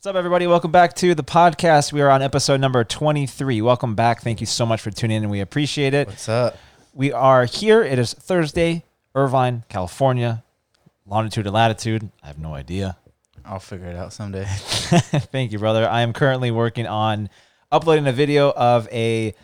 What's up, everybody? Welcome back to the podcast. We are on episode number 23. Welcome back. Thank you so much for tuning in, we appreciate it. What's up? We are here. It is Thursday, Irvine, California. Longitude and latitude. I have no idea. I'll figure it out someday. Thank you, brother. I am currently working on uploading a video of a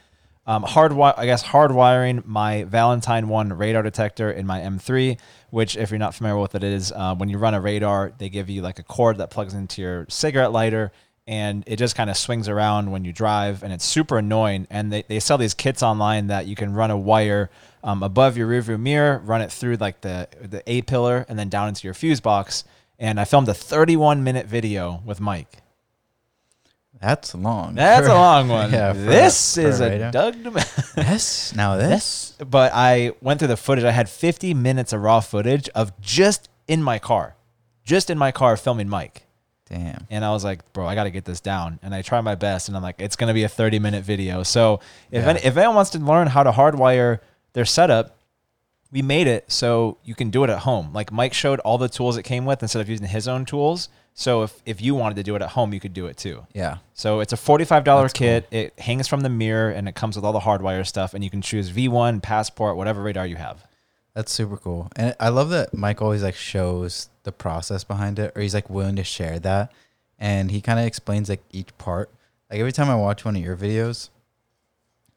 um, hardwire, I guess, hardwiring my Valentine One radar detector in my M3. Which, if you're not familiar with it is, uh, when you run a radar, they give you like a cord that plugs into your cigarette lighter, and it just kind of swings around when you drive, and it's super annoying. And they, they sell these kits online that you can run a wire um, above your rearview mirror, run it through like the the A pillar, and then down into your fuse box. And I filmed a 31 minute video with Mike. That's long. That's a long one. Yeah, for- this is a radar. Doug. This now this. but I went through the footage. I had 50 minutes of raw footage of just in my car, just in my car filming Mike. Damn. And I was like, bro, I got to get this down. And I tried my best. And I'm like, it's going to be a 30 minute video. So if, Yeah. any, if anyone wants to learn how to hardwire their setup, we made it so you can do it at home. Like Mike showed all the tools it came with instead of using his own tools. So if, if you wanted to do it at home, you could do it too. Yeah. So it's a forty-five dollar That's kit. It hangs from the mirror and it comes with all the hardwire stuff. And you can choose V1, Passport, whatever radar you have. That's super cool. And I love that Mike always like shows the process behind it or he's like willing to share that. And he kind of explains like each part. Like every time I watch one of your videos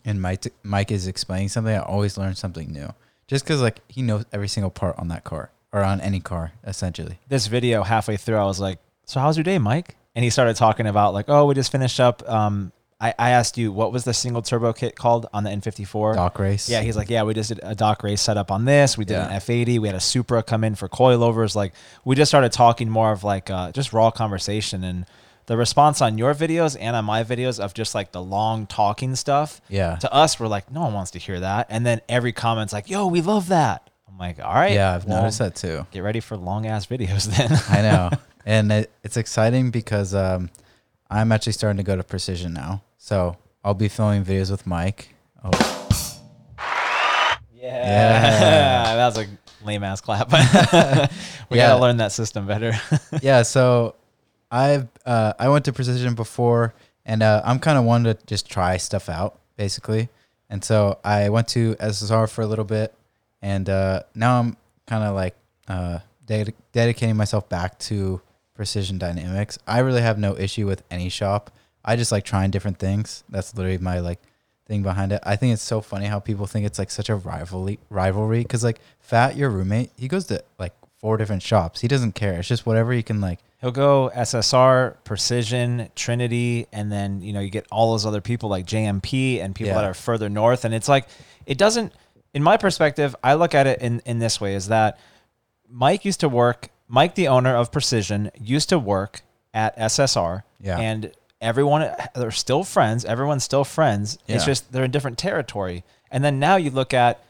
and Mike Mike is explaining something, I always learn something new. Just cuz like he knows every single part on that car or on any car essentially. This video halfway through, I was like, "So how's your day, Mike?" And he started talking about like, "Oh, we just finished up." Um, I, I asked you what was the single turbo kit called on the N54. Doc Race. Yeah, he's like, yeah, we just did a Doc Race setup on this. We did Yeah. an F80. We had a Supra come in for coilovers. Like, we just started talking more of like uh, just raw conversation. And the response on your videos and on my videos of just like the long talking stuff Yeah. to us, we're like, no one wants to hear that. And then every comment's like, yo, we love that. I'm like, all right. Yeah, I've well, noticed that too. Get ready for long ass videos then. I know, and it, it's exciting because um, I'm actually starting to go to precision now. So I'll be filming videos with Mike. Oh, yeah. Yeah. that was a lame ass clap. we Yeah. gotta learn that system better. yeah. So I've uh, I went to precision before, and uh, I'm kind of one to just try stuff out basically. And so I went to SSR for a little bit, and uh, now I'm kind of like uh, ded- dedicating myself back to precision dynamics. I really have no issue with any shop. I just like trying different things. That's literally my like thing behind it. I think it's so funny how people think it's like such a rivalry rivalry because like Fat, your roommate, he goes to like four different shops. He doesn't care. It's just whatever he can like. He'll go SSR, Precision, Trinity, and then you know you get all those other people like JMP and people Yeah. that are further north. And it's like it doesn't. In my perspective, I look at it in in this way: is that Mike used to work. Mike, the owner of Precision, used to work at SSR, Yeah. and everyone they're still friends. Everyone's still friends. It's just they're in different territory. And then now you look at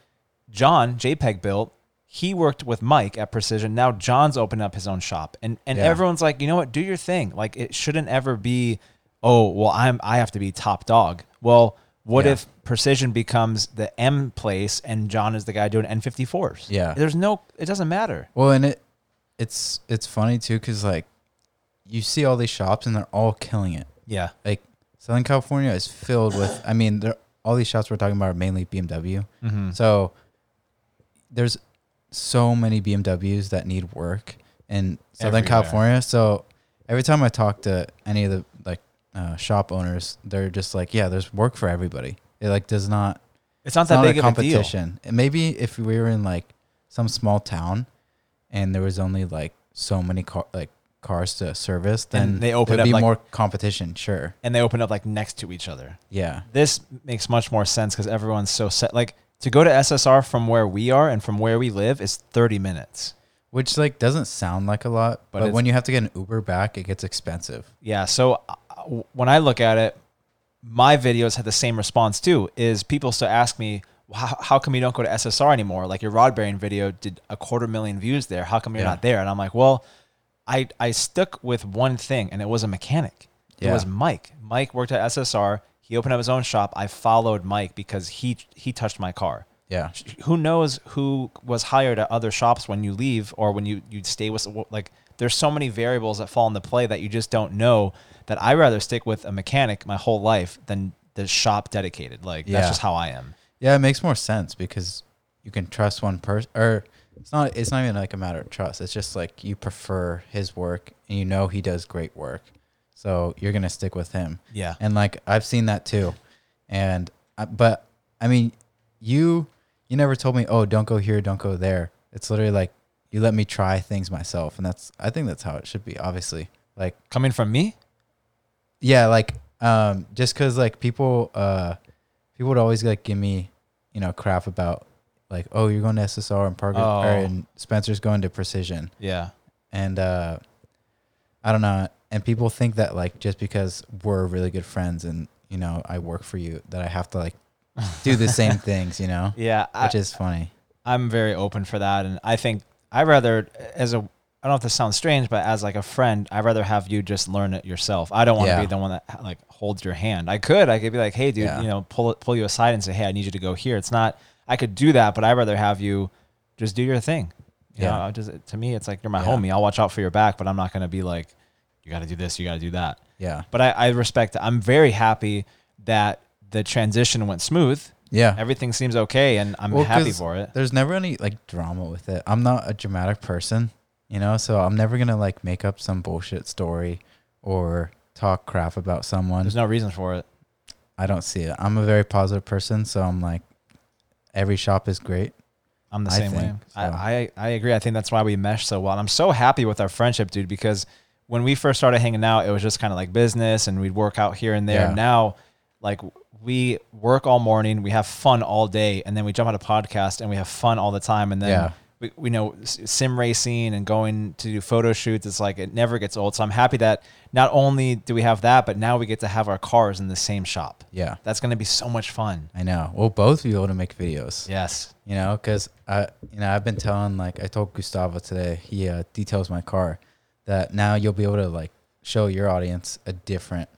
John JPEG built. He worked with Mike at Precision. Now John's opened up his own shop, and and Yeah. everyone's like, you know what, do your thing. Like it shouldn't ever be, oh well, I'm I have to be top dog. Well, what Yeah. if Precision becomes the M place and John is the guy doing N54s? Yeah. there's no, it doesn't matter. Well, and it it's it's funny too because like you see all these shops and they're all killing it. Yeah, Like Southern California is filled with. I mean, they're, all these shops we're talking about are mainly BMW. mm-hmm. So there's so many BMWs that need work in Southern Everywhere. California. So every time I talk to any of the like uh, shop owners, they're just like, "Yeah, there's work for everybody." It like does not. it's not It's that not big a of a deal. competition. And Maybe if we were in like some small town, and there was only like so many car like cars to service, then they open up, be like- more competition. Sure. And they open up like next to each other. Yeah. this makes much more sense because everyone's so set. Like to go to SSR from where we are and from where we live is 30 minutes. Which like doesn't sound like a lot, But but, when you have to get an Uber back, it gets expensive. Yeah. So uh, when I look at it, my videos had the same response too. Is people still ask me, how, how come you don't go to SSR anymore? Like your rod bearing video did a quarter million views there. How come you're Yeah. not there? And I'm like, well, I I stuck with one thing, and it was a mechanic. It was Mike. Mike worked at SSR. He opened up his own shop. I followed Mike because he he touched my car. Yeah. who knows who was hired at other shops when you leave or when you you stay with like there's so many variables that fall into play that you just don't know. That I rather stick with a mechanic my whole life than the shop dedicated. Like Yeah. that's just how I am. Yeah, it makes more sense because you can trust one person, or it's not. It's not even like a matter of trust. It's just like you prefer his work, and you know he does great work, so you're gonna stick with him. Yeah. And like I've seen that too, and but I mean, you you never told me, oh, don't go here, don't go there. It's literally like you let me try things myself, and that's I think that's how it should be. Obviously, like Coming from me, yeah, like um, just because like people uh, people would always like give me you know crap about like oh you're going to SSR and Parker Oh. or and Spencer's going to Precision yeah, and uh, I don't know and people think that like just because we're really good friends and you know I work for you that I have to like do the same things you know yeah. I, which is funny I'm very open for that, and I think I rather as a I don't know if this sounds strange, but as like a friend, I'd rather have you just learn it yourself. I don't want to Yeah. be the one that like holds your hand. I could, I could be like, hey, dude, Yeah. you know, pull it, pull you aside and say, hey, I need you to go here. It's not, I could do that, but I'd rather have you just do your thing. Yeah. Uh, know, just to me, it's like you're my Yeah. homie. I'll watch out for your back, but I'm not gonna be like, you got to do this, you got to do that. yeah But I, I respect. I'm very happy that the transition went smooth. yeah Everything seems okay, and I'm Well, happy for it. There's never any like drama with it. I'm not a dramatic person, you know, so I'm never gonna like make up some bullshit story or talk crap about someone. There's no reason for it. I don't see it. I'm a very positive person, so I'm like, every shop is great. I'm the I same way. so. I, I I agree. I think that's why we mesh so well. And I'm so happy with our friendship, dude, because when we first started hanging out, it was just kind of like business and we'd work out here and there. Yeah. Now, like we work all morning, we have fun all day, and then we jump on a podcast and we have fun all the time. And then Yeah. We, we know sim racing and going to do photo shoots. It's like it never gets old. So I'm happy that not only do we have that, but now we get to have our cars in the same shop. Yeah, That's going to be so much fun. I know. We'll both be able to make videos. Yes. you know, because I, you know, I've been telling like I told Gustavo today. He uh, details my car that now you'll be able to like show your audience a different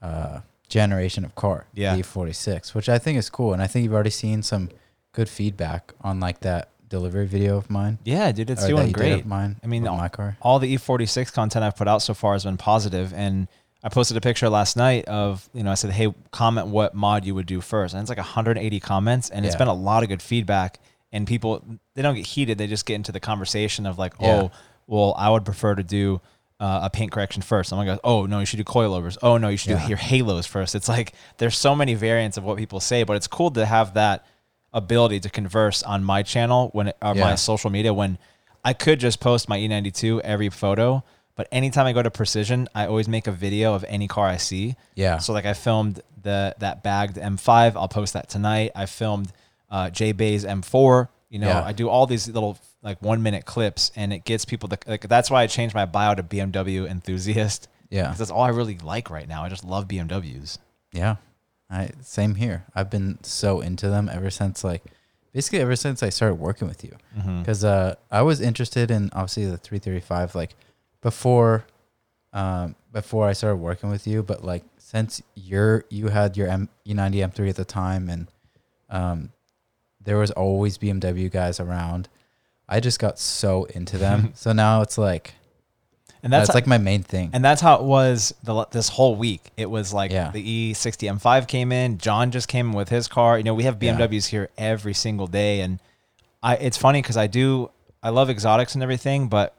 uh, generation of car, Yeah. the E46, which I think is cool, and I think you've already seen some good feedback on like that delivery video of mine. Yeah, dude, it's or doing great. of mine. I mean, all- my car. all the E46 content I've put out so far has been positive, and I posted a picture last night of you know I said, hey, comment what mod you would do first, and it's like 180 comments, and it's been a lot of good feedback, and people they don't get heated, they just get into the conversation of like, Yeah. oh, well, I would prefer to do. Uh, a paint correction first. Someone goes, "Oh no, you should do coilovers." Oh no, you should Yeah. do your halos first. It's like there's so many variants of what people say, but it's cool to have that ability to converse on my channel when or my social media when I could just post my E92 every photo, but anytime I go to Precision, I always make a video of any car I see. Yeah. So like I filmed the that bagged M5, I'll post that tonight. I filmed uh, J Bay's M4. You know, Yeah. I do all these little like one minute clips, and it gets people to like. That's why I changed my bio to BMW enthusiast. Yeah. that's all I really like right now. I just love BMWs. Yeah. I same here. I've been so into them ever since like basically ever since I started working with you. Mm-hmm. Cuz uh I was interested in obviously the 335 like before um before I started working with you, but like since you're you had your M, E E90 M3 at the time and um there was always BMW guys around. I just got so into them. so now it's like And that's that's like my main thing. And that's how it was the, this whole week. It was like Yeah. the E60 M5 came in. John just came with his car. You know, we have Yeah. BMWs here every single day, and I. It's funny because I do. I love exotics and everything, but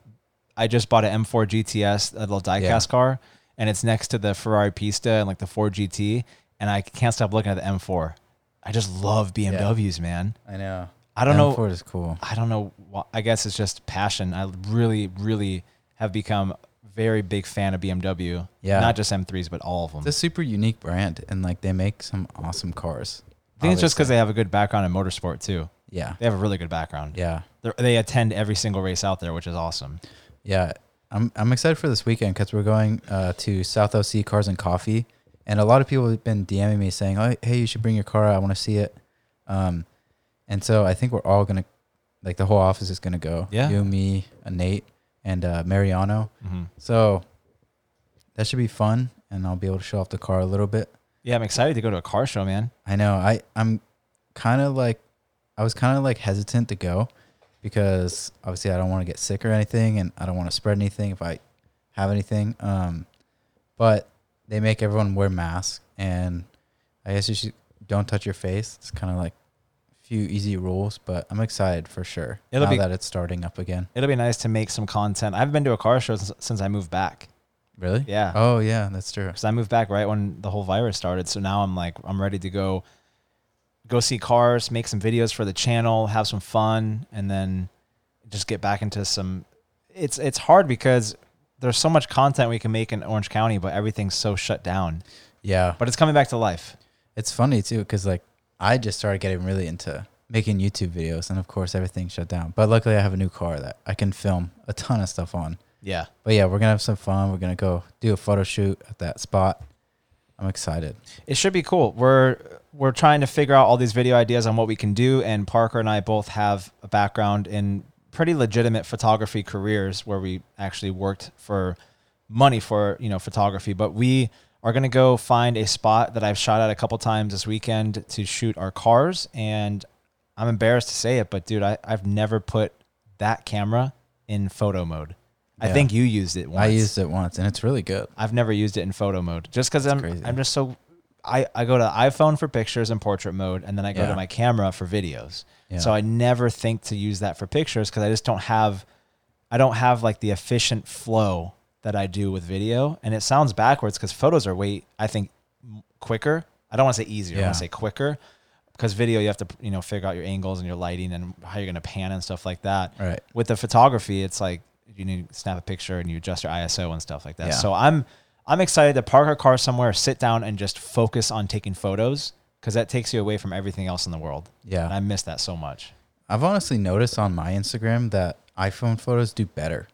I just bought an M4 GTS, a little diecast Yeah. car, and it's next to the Ferrari Pista and like the Ford GT, and I can't stop looking at the M4. I just love BMWs, man. I know. I don't know. M4 is cool. I don't know. why- I guess it's just passion. I really, really have become very big fan of BMW. Yeah. Not just M3s, but all of them. It's a super unique brand and like they make some awesome cars. I think it's just because they have a good background in motorsport too. Yeah. They have a really good background. Yeah. They're, they attend every single race out there, which is awesome. Yeah. I'm I'm excited for this weekend because we're going uh, to South OC Cars and Coffee, and a lot of people have been DMing me saying, "Oh, hey, you should bring your car. I want to see it." Um, and so I think we're all gonna, like, the whole office is gonna go. Yeah. You, me, uh, Nate, and uh, Mariano. hmm So that should be fun, and I'll be able to show off the car a little bit. Yeah, I'm excited to go to a car show, man. I know. I I'm kind of like, I was kind of like hesitant to go because obviously I don't want to get sick or anything, and I don't want to spread anything if I have anything. Um, but they make everyone wear masks, and I guess you should don't touch your face. It's kind of like few easy rules, but I'm excited for sure It'll now be- that it's starting up again. It'll be nice to make some content. I haven't been to a car show since, since I moved back. Really? Yeah. Oh yeah, that's true. because I moved back right when the whole virus started. So now I'm like, I'm ready to go, go see cars, make some videos for the channel, have some fun, and then just get back into some. It's it's hard because there's so much content we can make in Orange County, but everything's so shut down. Yeah, But it's coming back to life. it's funny too because like I just started getting really into making YouTube videos, and of course everything shut down. But luckily, I have a new car that I can film a ton of stuff on. Yeah. But yeah, we're gonna have some fun. We're gonna go do a photo shoot at that spot. I'm excited. It should be cool. We're we're trying to figure out all these video ideas on what we can do, and Parker and I both have a background in pretty legitimate photography careers where we actually worked for money for you know photography. But we are gonna go find a spot that I've shot at a couple times this weekend to shoot our cars, and I'm embarrassed to say it, but dude, I, I've never put that camera in photo mode. I think you used it once. I used it once, and it's really good. I've never used it in photo mode just because I'm crazy. I'm just so I, I go to iPhone for pictures and portrait mode and then I go Yeah. to my camera for videos. Yeah. So I never think to use that for pictures because I just don't have I don't have like the efficient flow that I do with video. And it sounds backwards because photos are way I think quicker. I don't want to say easier. I want to say quicker because video you have to you know figure out your angles and your lighting and how you're gonna pan and stuff like that Right. with the photography, it's like you need to snap a picture and you adjust your ISO and stuff like that. Yeah. So I'm I'm excited to park our car somewhere, sit down, and just focus on taking photos because that takes you away from everything else in the world. Yeah. And I miss that so much. I've honestly noticed on my Instagram that iPhone photos do better.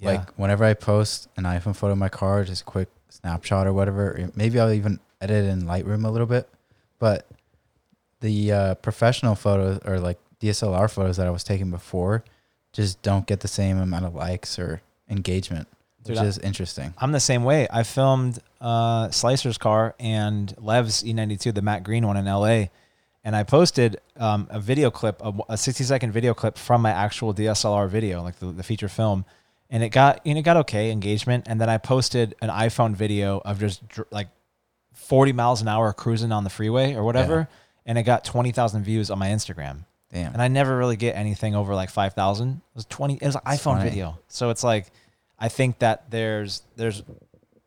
Yeah. Like whenever I post an iPhone photo of my car, just a quick snapshot or whatever, maybe I'll even edit in Lightroom a little bit. But the uh, professional photos or like DSLR photos that I was taking before just don't get the same amount of likes or engagement, Dude, which is interesting. I'm the same way. I filmed uh, Slicer's car and Lev's E92, the matte green one in LA, and I posted um, a video clip, a, a 60 second video clip from my actual DSLR video, like the, the feature film, and it got you know, it got okay engagement. And then I posted an iPhone video of just dr- like 40 miles an hour cruising on the freeway or whatever, and it got 20,000 views on my Instagram. Damn. And I never really get anything over like 5,000. It was 20 it was an iPhone funny. video. So it's like I think that there's there's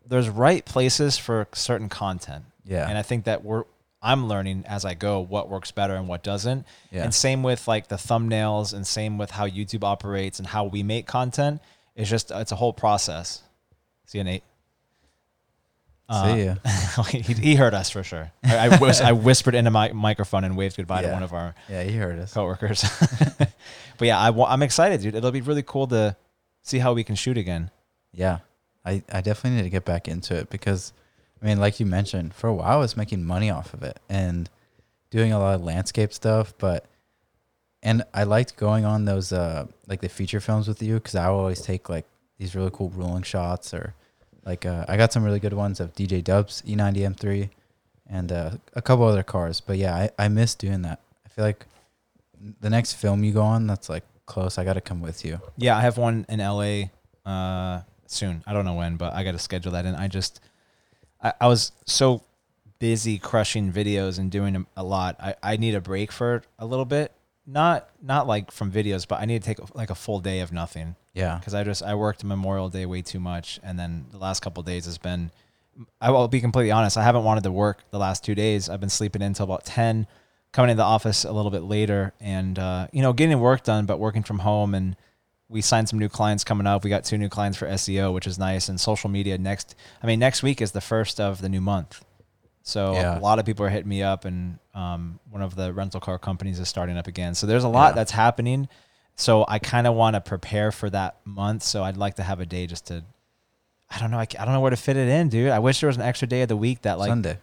there's right places for certain content. Yeah. And I think that we're I'm learning as I go what works better and what doesn't. Yeah. And same with like the thumbnails and same with how YouTube operates and how we make content. It's just it's a whole process. See you, Nate. Uh, see ya. he, he heard us for sure. I, I, whis- I whispered into my microphone and waved goodbye to one of our Yeah, he heard us. coworkers. but yeah, I, I'm excited, dude. It'll be really cool to see how we can shoot again. Yeah, I, I definitely need to get back into it because, I mean, like you mentioned, for a while I was making money off of it and doing a lot of landscape stuff. But, and I liked going on those, uh, like the feature films with you because I would always take like these really cool rolling shots or like, uh, I got some really good ones of DJ Dubs E E90 M3 and uh, a couple other cars. But yeah, I, I miss doing that. I feel like the next film you go on that's like close, I got to come with you. Yeah, I have one in LA uh, soon. I don't know when, but I got to schedule that And I just, I, I was so busy crushing videos and doing a lot. I, I need a break for a little bit. Not not like from videos, but I need to take like a full day of nothing. Yeah. because I just I worked Memorial Day way too much, and then the last couple of days has been. I will be completely honest. I haven't wanted to work the last two days. I've been sleeping in until about ten, coming into the office a little bit later, and uh, you know getting work done, but working from home. And we signed some new clients coming up. We got two new clients for SEO, which is nice, and social media next. I mean, next week is the first of the new month. So Yeah. a lot of people are hitting me up, and um, one of the rental car companies is starting up again. So there's a lot Yeah. that's happening. So I kind of want to prepare for that month. So I'd like to have a day just to, I don't know, I, I don't know where to fit it in, dude. I wish there was an extra day of the week that like, Sunday.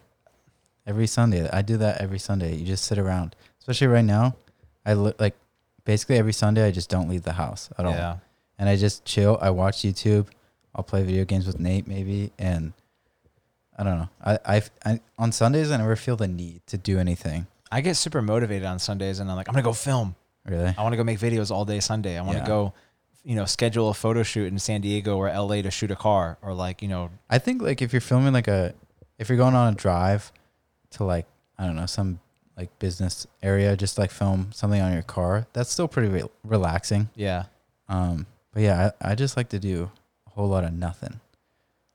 Every Sunday, I do that every Sunday. You just sit around, especially right now. I li- like basically every Sunday. I just don't leave the house at all, yeah, and I just chill. I watch YouTube. I'll play video games with Nate maybe, and I don't know. I I, I on Sundays I never feel the need to do anything. I get super motivated on Sundays, and I'm like, I'm gonna go film. Really? I want to go make videos all day Sunday. I want to Yeah. go, you know, schedule a photo shoot in San Diego or LA to shoot a car or like, you know, I think like if you're filming like a, if you're going on a drive to like I don't know some like business area, just like film something on your car. That's still pretty re- relaxing. yeah. Um, but yeah, I, I just like to do a whole lot of nothing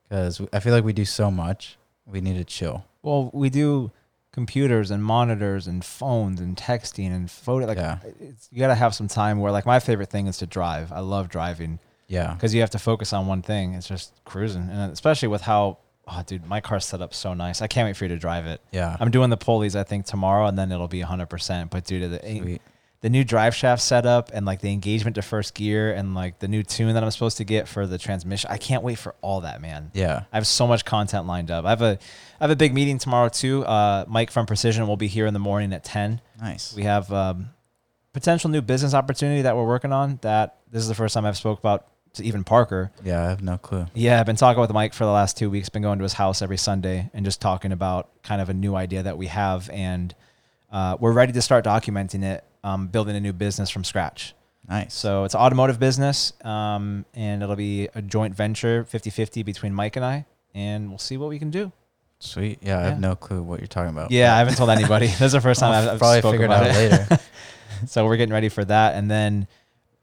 because I feel like we do so much. We need to chill. Well, we do computers and monitors and phones and texting and photo. Like, Yeah. it's, you got to have some time where, like, my favorite thing is to drive. I love driving Yeah. because you have to focus on one thing. It's just cruising, and especially with how, oh, dude, my car's set up so nice. I can't wait for you to drive it. Yeah. I'm doing the pulleys, I think, tomorrow, and then it'll be 100%. But, dude, the, eh, Sweet. The new drive shaft setup and like the engagement to first gear and like the new tune that I'm supposed to get for the transmission. I can't wait for all that, man. Yeah. I have so much content lined up. I have a I have a big meeting tomorrow too. Uh, Mike from Precision will be here in the morning at 10. Nice. We have um, potential new business opportunity that we're working on that this is the first time I've spoke about to even Parker. yeah. I have no clue. Yeah, I've been talking with Mike for the last two weeks. Been going to his house every Sunday and just talking about kind of a new idea that we have, and uh, we're ready to start documenting it, um, building a new business from scratch. Nice. So it's an automotive business, um, and it'll be a joint venture, 50-50 between Mike and I, and we'll see what we can do. Sweet. Yeah. I Yeah. have no clue what you're talking about. Yeah, I haven't told anybody. this is the first time I've, I've probably spoke figure about out it. later. so we're getting ready for that, and then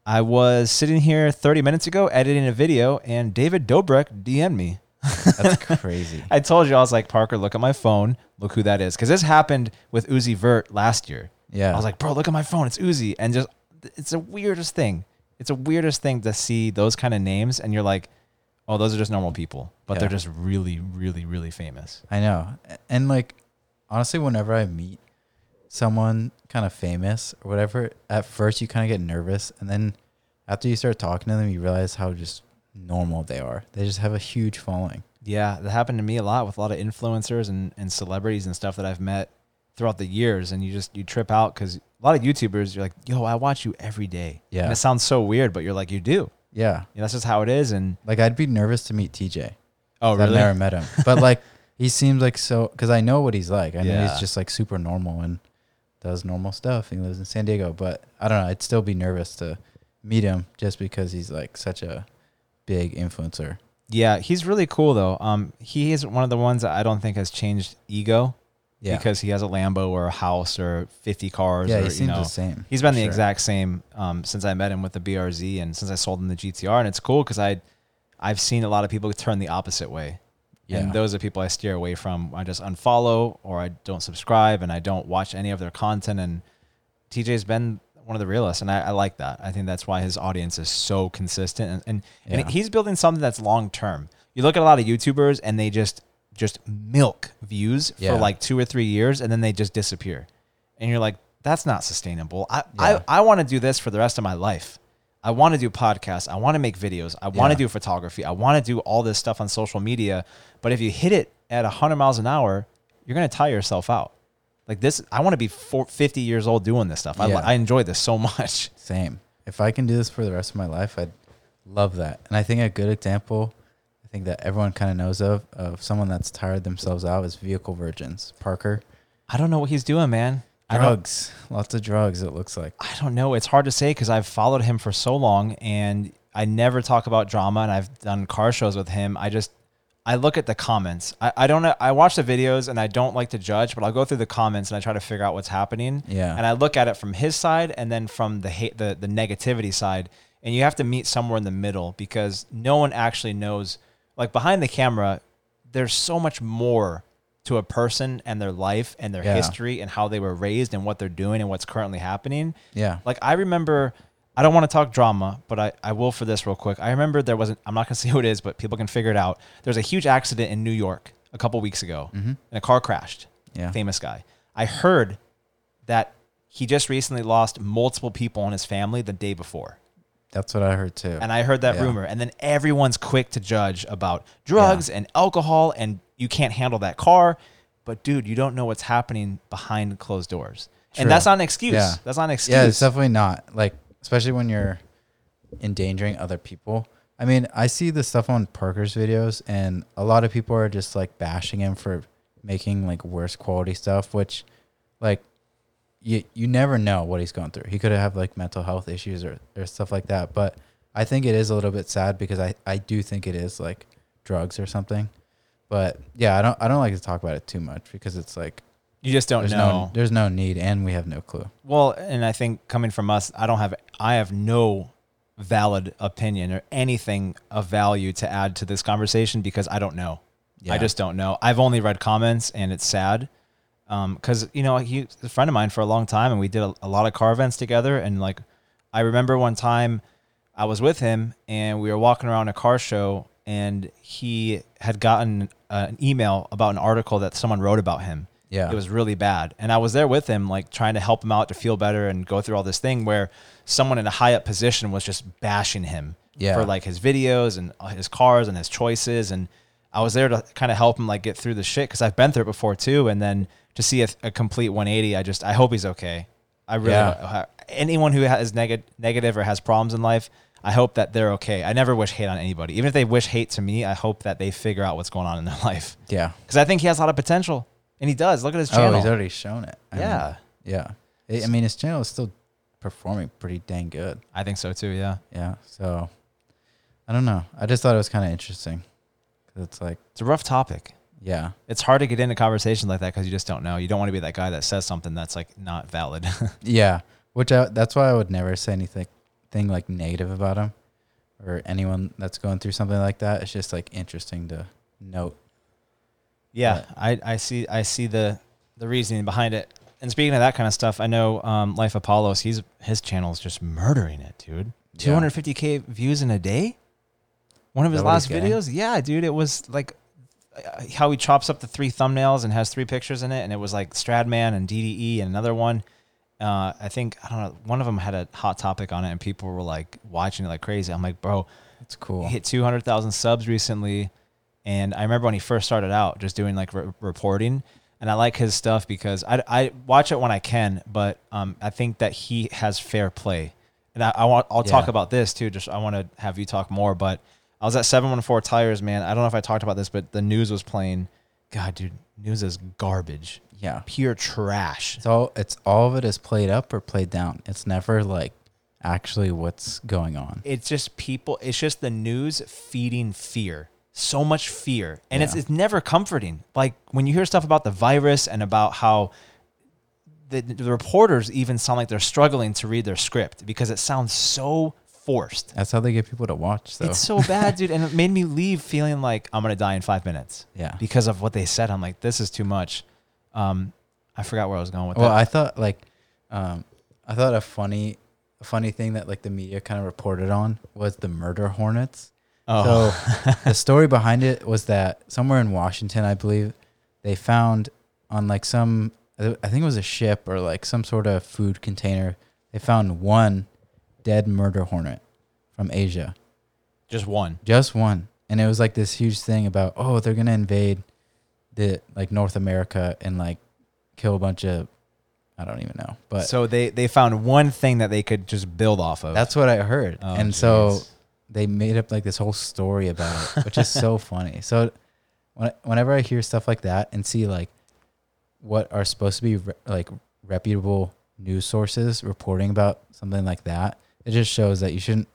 I was sitting here 30 minutes ago editing a video, and David Dobrik DM'd me. That's crazy. I told you I was like Parker, look at my phone, look who that is, because this happened with Uzi Vert last year. Yeah. I was like, bro, look at my phone, it's Uzi, and just it's the weirdest thing. It's the weirdest thing to see those kind of names, and you're like, oh, those are just normal people, but they're just really, really, really famous. I know. And like honestly, whenever I meet someone kind of famous or whatever, at first you kind of get nervous and then after you start talking to them, you realize how just normal they are. They just have a huge following. Yeah, that happened to me a lot with a lot of influencers and, and celebrities and stuff that I've met throughout the years, and you just you trip out because a lot of YouTubers, you're like, yo, I watch you every day. Yeah. and it sounds so weird, but you're like, you do. Yeah. You know, that's just how it is. And Like I'd be nervous to meet TJ. oh, 'cause really? I've never met him. But like he seems like so cuz I know what he's like. I know Yeah. he's just like super normal and does normal stuff. He lives in San Diego, but I don't know, I'd still be nervous to meet him just because he's like such a big influencer. Yeah, he's really cool though. Um, he is one of the ones that I don't think has changed ego Yeah. because he has a Lambo or a house or 50 cars. yeah, or, he you seems know, the same. He's been the sure. exact same um, since I met him with the BRZ and since I sold him the GTR. And it's cool because I, I've seen a lot of people turn the opposite way. Yeah. And those are people I steer away from. I just unfollow or I don't subscribe and I don't watch any of their content. And TJ's been one of the realists, and I, I like that. I think that's why his audience is so consistent, and and, Yeah. and he's building something that's long term. You look at a lot of YouTubers, and they just just milk views Yeah. for like two or three years, and then they just disappear, and you're like, that's not sustainable. I Yeah. I, I want to do this for the rest of my life. I want to do podcasts. I want to make videos. I want to Yeah. do photography. I want to do all this stuff on social media. But if you hit it at 100 miles an hour, you're going to tire yourself out. Like this, I want to be four, 50 years old doing this stuff. I, Yeah. I enjoy this so much. Same. If I can do this for the rest of my life, I'd love that. And I think a good example, think that everyone kind of knows of, of someone that's tired themselves out is vehicle virgins. Parker. I don't know what he's doing, man. Drugs. Lots of drugs, it looks like. I don't know. It's hard to say because I've followed him for so long and I never talk about drama and I've done car shows with him. I just, I look at the comments. I, I don't know. I watch the videos and I don't like to judge, but I'll go through the comments and I try to figure out what's happening. Yeah. And I look at it from his side and then from the hate, the, the negativity side. And you have to meet somewhere in the middle because no one actually knows. Like behind the camera, there's so much more to a person and their life and their Yeah. history and how they were raised and what they're doing and what's currently happening. Yeah. Like I remember, I don't want to talk drama, but I, I will for this real quick. I remember there wasn't. I'm not gonna say who it is, but people can figure it out. There's a huge accident in New York a couple weeks ago, mm-hmm. and a car crashed. Yeah. Famous guy. I heard that he just recently lost multiple people in his family the day before. That's what I heard too. And I heard that Yeah. rumor. And then everyone's quick to judge about drugs and alcohol and you can't handle that car. But dude, you don't know what's happening behind closed doors. True. And that's not an excuse. Yeah. That's not an excuse. yeah, it's definitely not. Like, especially when you're endangering other people. I mean, I see the stuff on Parker's videos, and a lot of people are just like bashing him for making like worse quality stuff, which, like, you you never know what he's going through. He could have like mental health issues or, or stuff like that. But I think it is a little bit sad because I, I do think it is like drugs or something. But yeah, I don't I don't like to talk about it too much because it's like You just don't there's know. no there's no need and we have no clue. Well, and I think coming from us, I don't have I have no valid opinion or anything of value to add to this conversation because I don't know. I just don't know. I've only read comments and it's sad. Um, cause you know, he's a friend of mine for a long time and we did a, a lot of car events together. And like, I remember one time I was with him and we were walking around a car show and he had gotten uh, an email about an article that someone wrote about him. Yeah. It was really bad. And I was there with him, like trying to help him out to feel better and go through all this thing where someone in a high up position was just bashing him Yeah. for like his videos and his cars and his choices. And I was there to kind of help him like get through the shit because I've been through it before too. And then to see a, a complete 180, I just, I hope he's okay. I really, Yeah. anyone who has neg- negative or has problems in life, I hope that they're okay. I never wish hate on anybody. Even if they wish hate to me, I hope that they figure out what's going on in their life yeah. because I think he has a lot of potential, and he does. Look at his channel. Oh, he's already shown it. I mean, yeah, yeah. I I mean, his channel is still performing pretty dang good. I think so too. Yeah, Yeah. So I don't know. I just thought it was kind of interesting because it's like, it's a rough topic. Yeah, It's hard to get into conversations like that because you just don't know. You don't want to be that guy that says something that's like not valid. yeah. Which I, that's why I would never say anything thing like negative about him or anyone that's going through something like that. It's just like interesting to note. yeah, I, I see I see the the reasoning behind it. And speaking of that kind of stuff, I know um, Life of Palos. He's his channel is just murdering it, dude. Yeah. 250k views in a day. One of his last videos, yeah, dude. It was like how he chops up the three thumbnails and has three pictures in it, and it was like Stradman and DDE and another one. Uh, I think I don't know. One of them had a hot topic on it, and people were like watching it like crazy. I'm like, bro, It's cool. he hit 200,000 subs recently. And I remember when he first started out just doing like re- reporting. And I like his stuff because I, I watch it when I can, but um, I think that he has fair play. And I, I want, I'll talk about this too. Just I want to have you talk more. But I was at 714 Tires, man. I don't know if I talked about this, but the news was playing. God, dude, news is garbage, Yeah. pure trash. It's all it's all of it is played up or played down. It's never like actually what's going on. it's just people it's just the news feeding fear so much fear and it's it's never comforting like when you hear stuff about the virus and about how the, the reporters even sound like they're struggling to read their script because it sounds so forced That's how they get people to watch though. it's so bad dude and it made me leave feeling like i'm gonna die in five minutes yeah. because of what they said i'm like this is too much um i forgot where i was going with Well, that I thought like um I thought a funny a funny thing that like the media kind of reported on was the murder hornets. oh So the story behind it was that somewhere in Washington, I believe, they found on like some I think it was a ship or like some sort of food container, they found one dead murder hornet from Asia. just one Just one. And it was like this huge thing about, oh, they're gonna invade the like North America and like kill a bunch of I don't even know. But so they they found one thing that they could just build off of that's what I heard. Oh, and so they made up like this whole story about it, which is so funny. So when, whenever I hear stuff like that and see like what are supposed to be re- like reputable news sources reporting about something like that, it just shows that you shouldn't.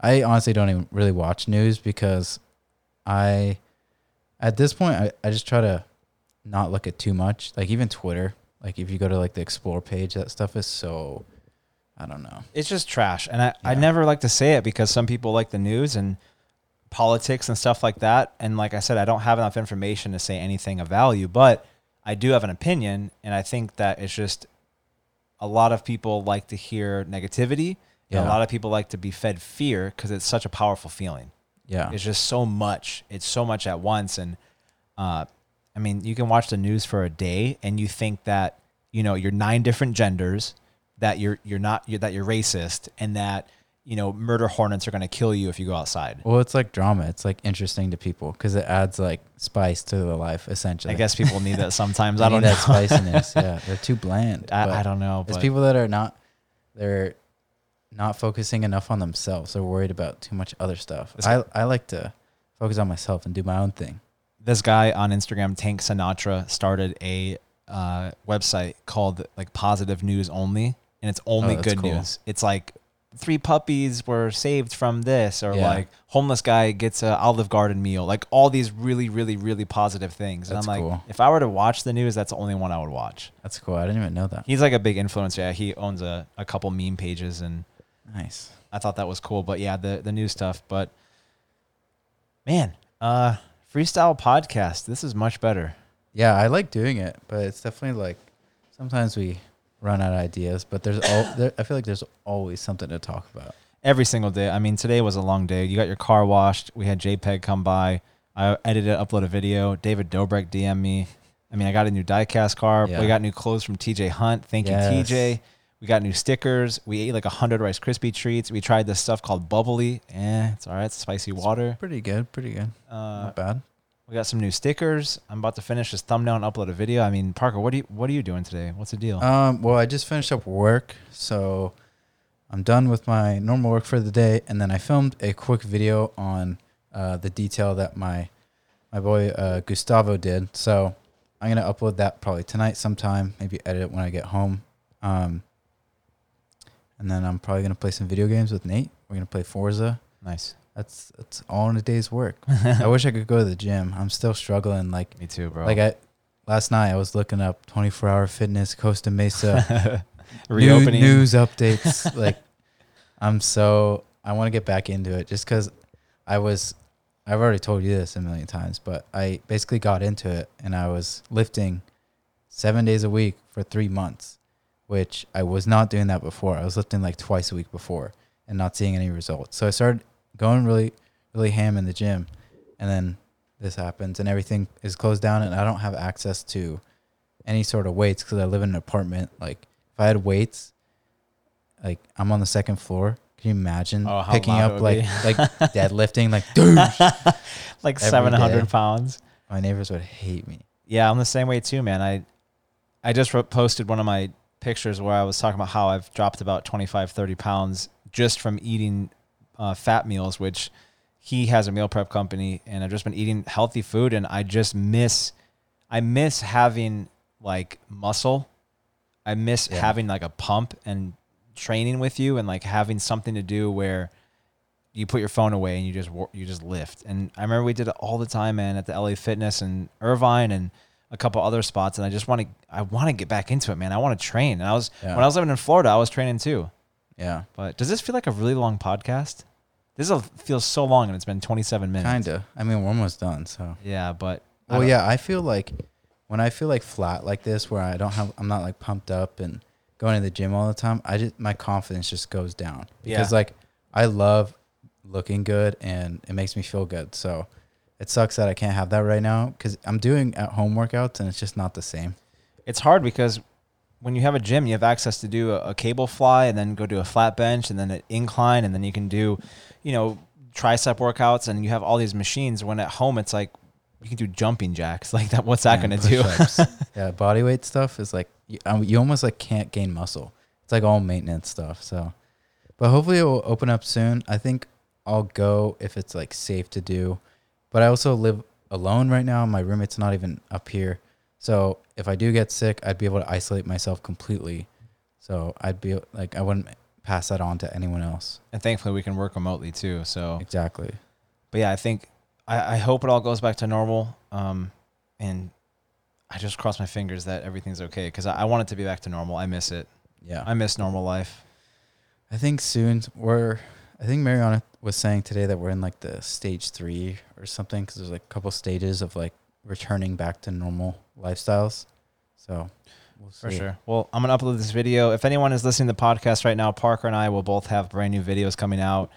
I honestly don't even really watch news because I, at this point, I, I just try to not look at too much. Like even Twitter, like if you go to like the explore page, that stuff is so, I don't know. it's just trash. And I, I never like to say it because some people like the news and politics and stuff like that. And like I said, I don't have enough information to say anything of value, but I do have an opinion. And I think that it's just a lot of people like to hear negativity. And a lot of people like to be fed fear because it's such a powerful feeling. Yeah. It's just so much. It's so much at once. And uh, I mean, you can watch the news for a day and you think that you know you're nine different genders, that you're you're not you're, that you're racist, and that you know murder hornets are going to kill you if you go outside. Well, it's like drama. It's like interesting to people because it adds like spice to the life. Essentially, I guess people need that sometimes. I don't need know. that spiciness. yeah, they're too bland. I, I don't know. It's people that are not. They're not focusing enough on themselves. They're worried about too much other stuff. This- I I like to focus on myself and do my own thing. this guy on Instagram, Tank Sinatra, started a uh, website called like Positive News Only, and it's only Oh, good cool. news. It's like three puppies were saved from this, or Yeah. like homeless guy gets a Olive Garden meal. Like all these really, really, really positive things. And That's I'm like, cool. if I were to watch the news, that's the only one I would watch. That's cool. I didn't even know that. He's like a big influencer. Yeah, he owns a, a couple meme pages, and Nice. I thought that was cool. But yeah, the the new stuff. But man, uh, freestyle podcast. This is much better. Yeah, I like doing it, but it's definitely like sometimes we run out of ideas, but there's all there, I feel like there's always something to talk about. every single day. I mean, today was a long day. You got your car washed. We had JPEG come by. I edited, upload a video. David Dobrik DM me. I mean, I got a new diecast car. Yeah. We got new clothes from TJ Hunt. Thank Yes. you, TJ. We got new stickers. We ate like a hundred Rice Krispie treats. We tried this stuff called bubbly. Eh, it's all right. It's spicy water. Pretty good, pretty good. Uh, Not bad. we got some new stickers. I'm about to finish this thumbnail and upload a video. I mean, Parker, what are you what are you doing today? What's the deal? Um, well, I just finished up work, so I'm done with my normal work for the day, and then I filmed a quick video on uh, the detail that my my boy uh, Gustavo did. So I'm gonna upload that probably tonight sometime. Maybe edit it when I get home. Um, and then I'm probably gonna play some video games with Nate. We're gonna play Forza. nice. That's that's all in a day's work. I wish I could go to the gym. I'm still struggling. Like Me too, bro. like I last night I was looking up 24 hour fitness Costa Mesa new- reopening. news updates. like I'm so I want to get back into it just because I was I've already told you this a million times, but I basically got into it and I was lifting seven days a week for three months, which I was not doing that before. I was lifting like twice a week before and not seeing any results. So I started going really really ham in the gym, and then this happens and everything is closed down and I don't have access to any sort of weights because I live in an apartment. Like if I had weights, like I'm on the second floor. Can you imagine Oh, picking up like like deadlifting? Like, dude, like 700 pounds. my neighbors would hate me. Yeah, I'm the same way too, man. I I just wrote, posted one of my pictures where I was talking about how I've dropped about 25, 30 pounds just from eating uh, fat meals, which he has a meal prep company, and I've just been eating healthy food, and I just miss, I miss having like muscle. I miss Yeah. having like a pump and training with you, and like having something to do where you put your phone away and you just you just lift. And I remember we did it all the time, man, at the LA Fitness and Irvine and a couple other spots. And I just want to I want to get back into it, man. I want to train. And I was Yeah. when I was living in Florida, I was training too. Yeah, But does this feel like a really long podcast? This feels so long, and it's been 27 minutes. kinda. I mean, we're almost done. So, Yeah, but well, yeah, I feel like when I feel like flat like this, where I don't have, I'm not like pumped up and going to the gym all the time. I just my confidence just goes down because Yeah. like I love looking good and it makes me feel good. So it sucks that I can't have that right now because I'm doing at home workouts and it's just not the same. it's hard because when you have a gym, you have access to do a, a cable fly and then go to a flat bench and then an incline and then you can do, you know, tricep workouts and you have all these machines. When at home, it's like you can do jumping jacks. Like that, what's that going to do? yeah, body weight stuff is like you, um, you almost like can't gain muscle. It's like all maintenance stuff. So, but hopefully it will open up soon. I think I'll go if it's like safe to do. But I also live alone right now. My roommate's not even up here. So if I do get sick, I'd be able to isolate myself completely. So I'd be like I wouldn't pass that on to anyone else. and thankfully, we can work remotely too. So, Exactly. but yeah, I think I, I hope it all goes back to normal. Um, and I just cross my fingers that everything's okay because I, I want it to be back to normal. I miss it. Yeah. I miss normal life. I think soon we're. I think Mariana was saying today that we're in like the stage three or something because there's like a couple stages of like returning back to normal lifestyles. So we'll For sure. Well, I'm gonna upload this video. If anyone is listening to the podcast right now, Parker and I will both have brand new videos coming out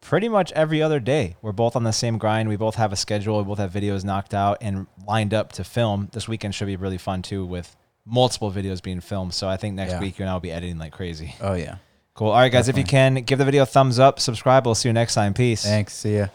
pretty much every other day. We're both on the same grind. We both have a schedule. We both have videos knocked out and lined up to film. This weekend should be really fun too, with multiple videos being filmed. So I think next Yeah. week you and I will be editing like crazy. Oh yeah. Cool. All right, guys. If you can, give the video a thumbs up, subscribe. We'll see you next time. Peace. Thanks. See ya.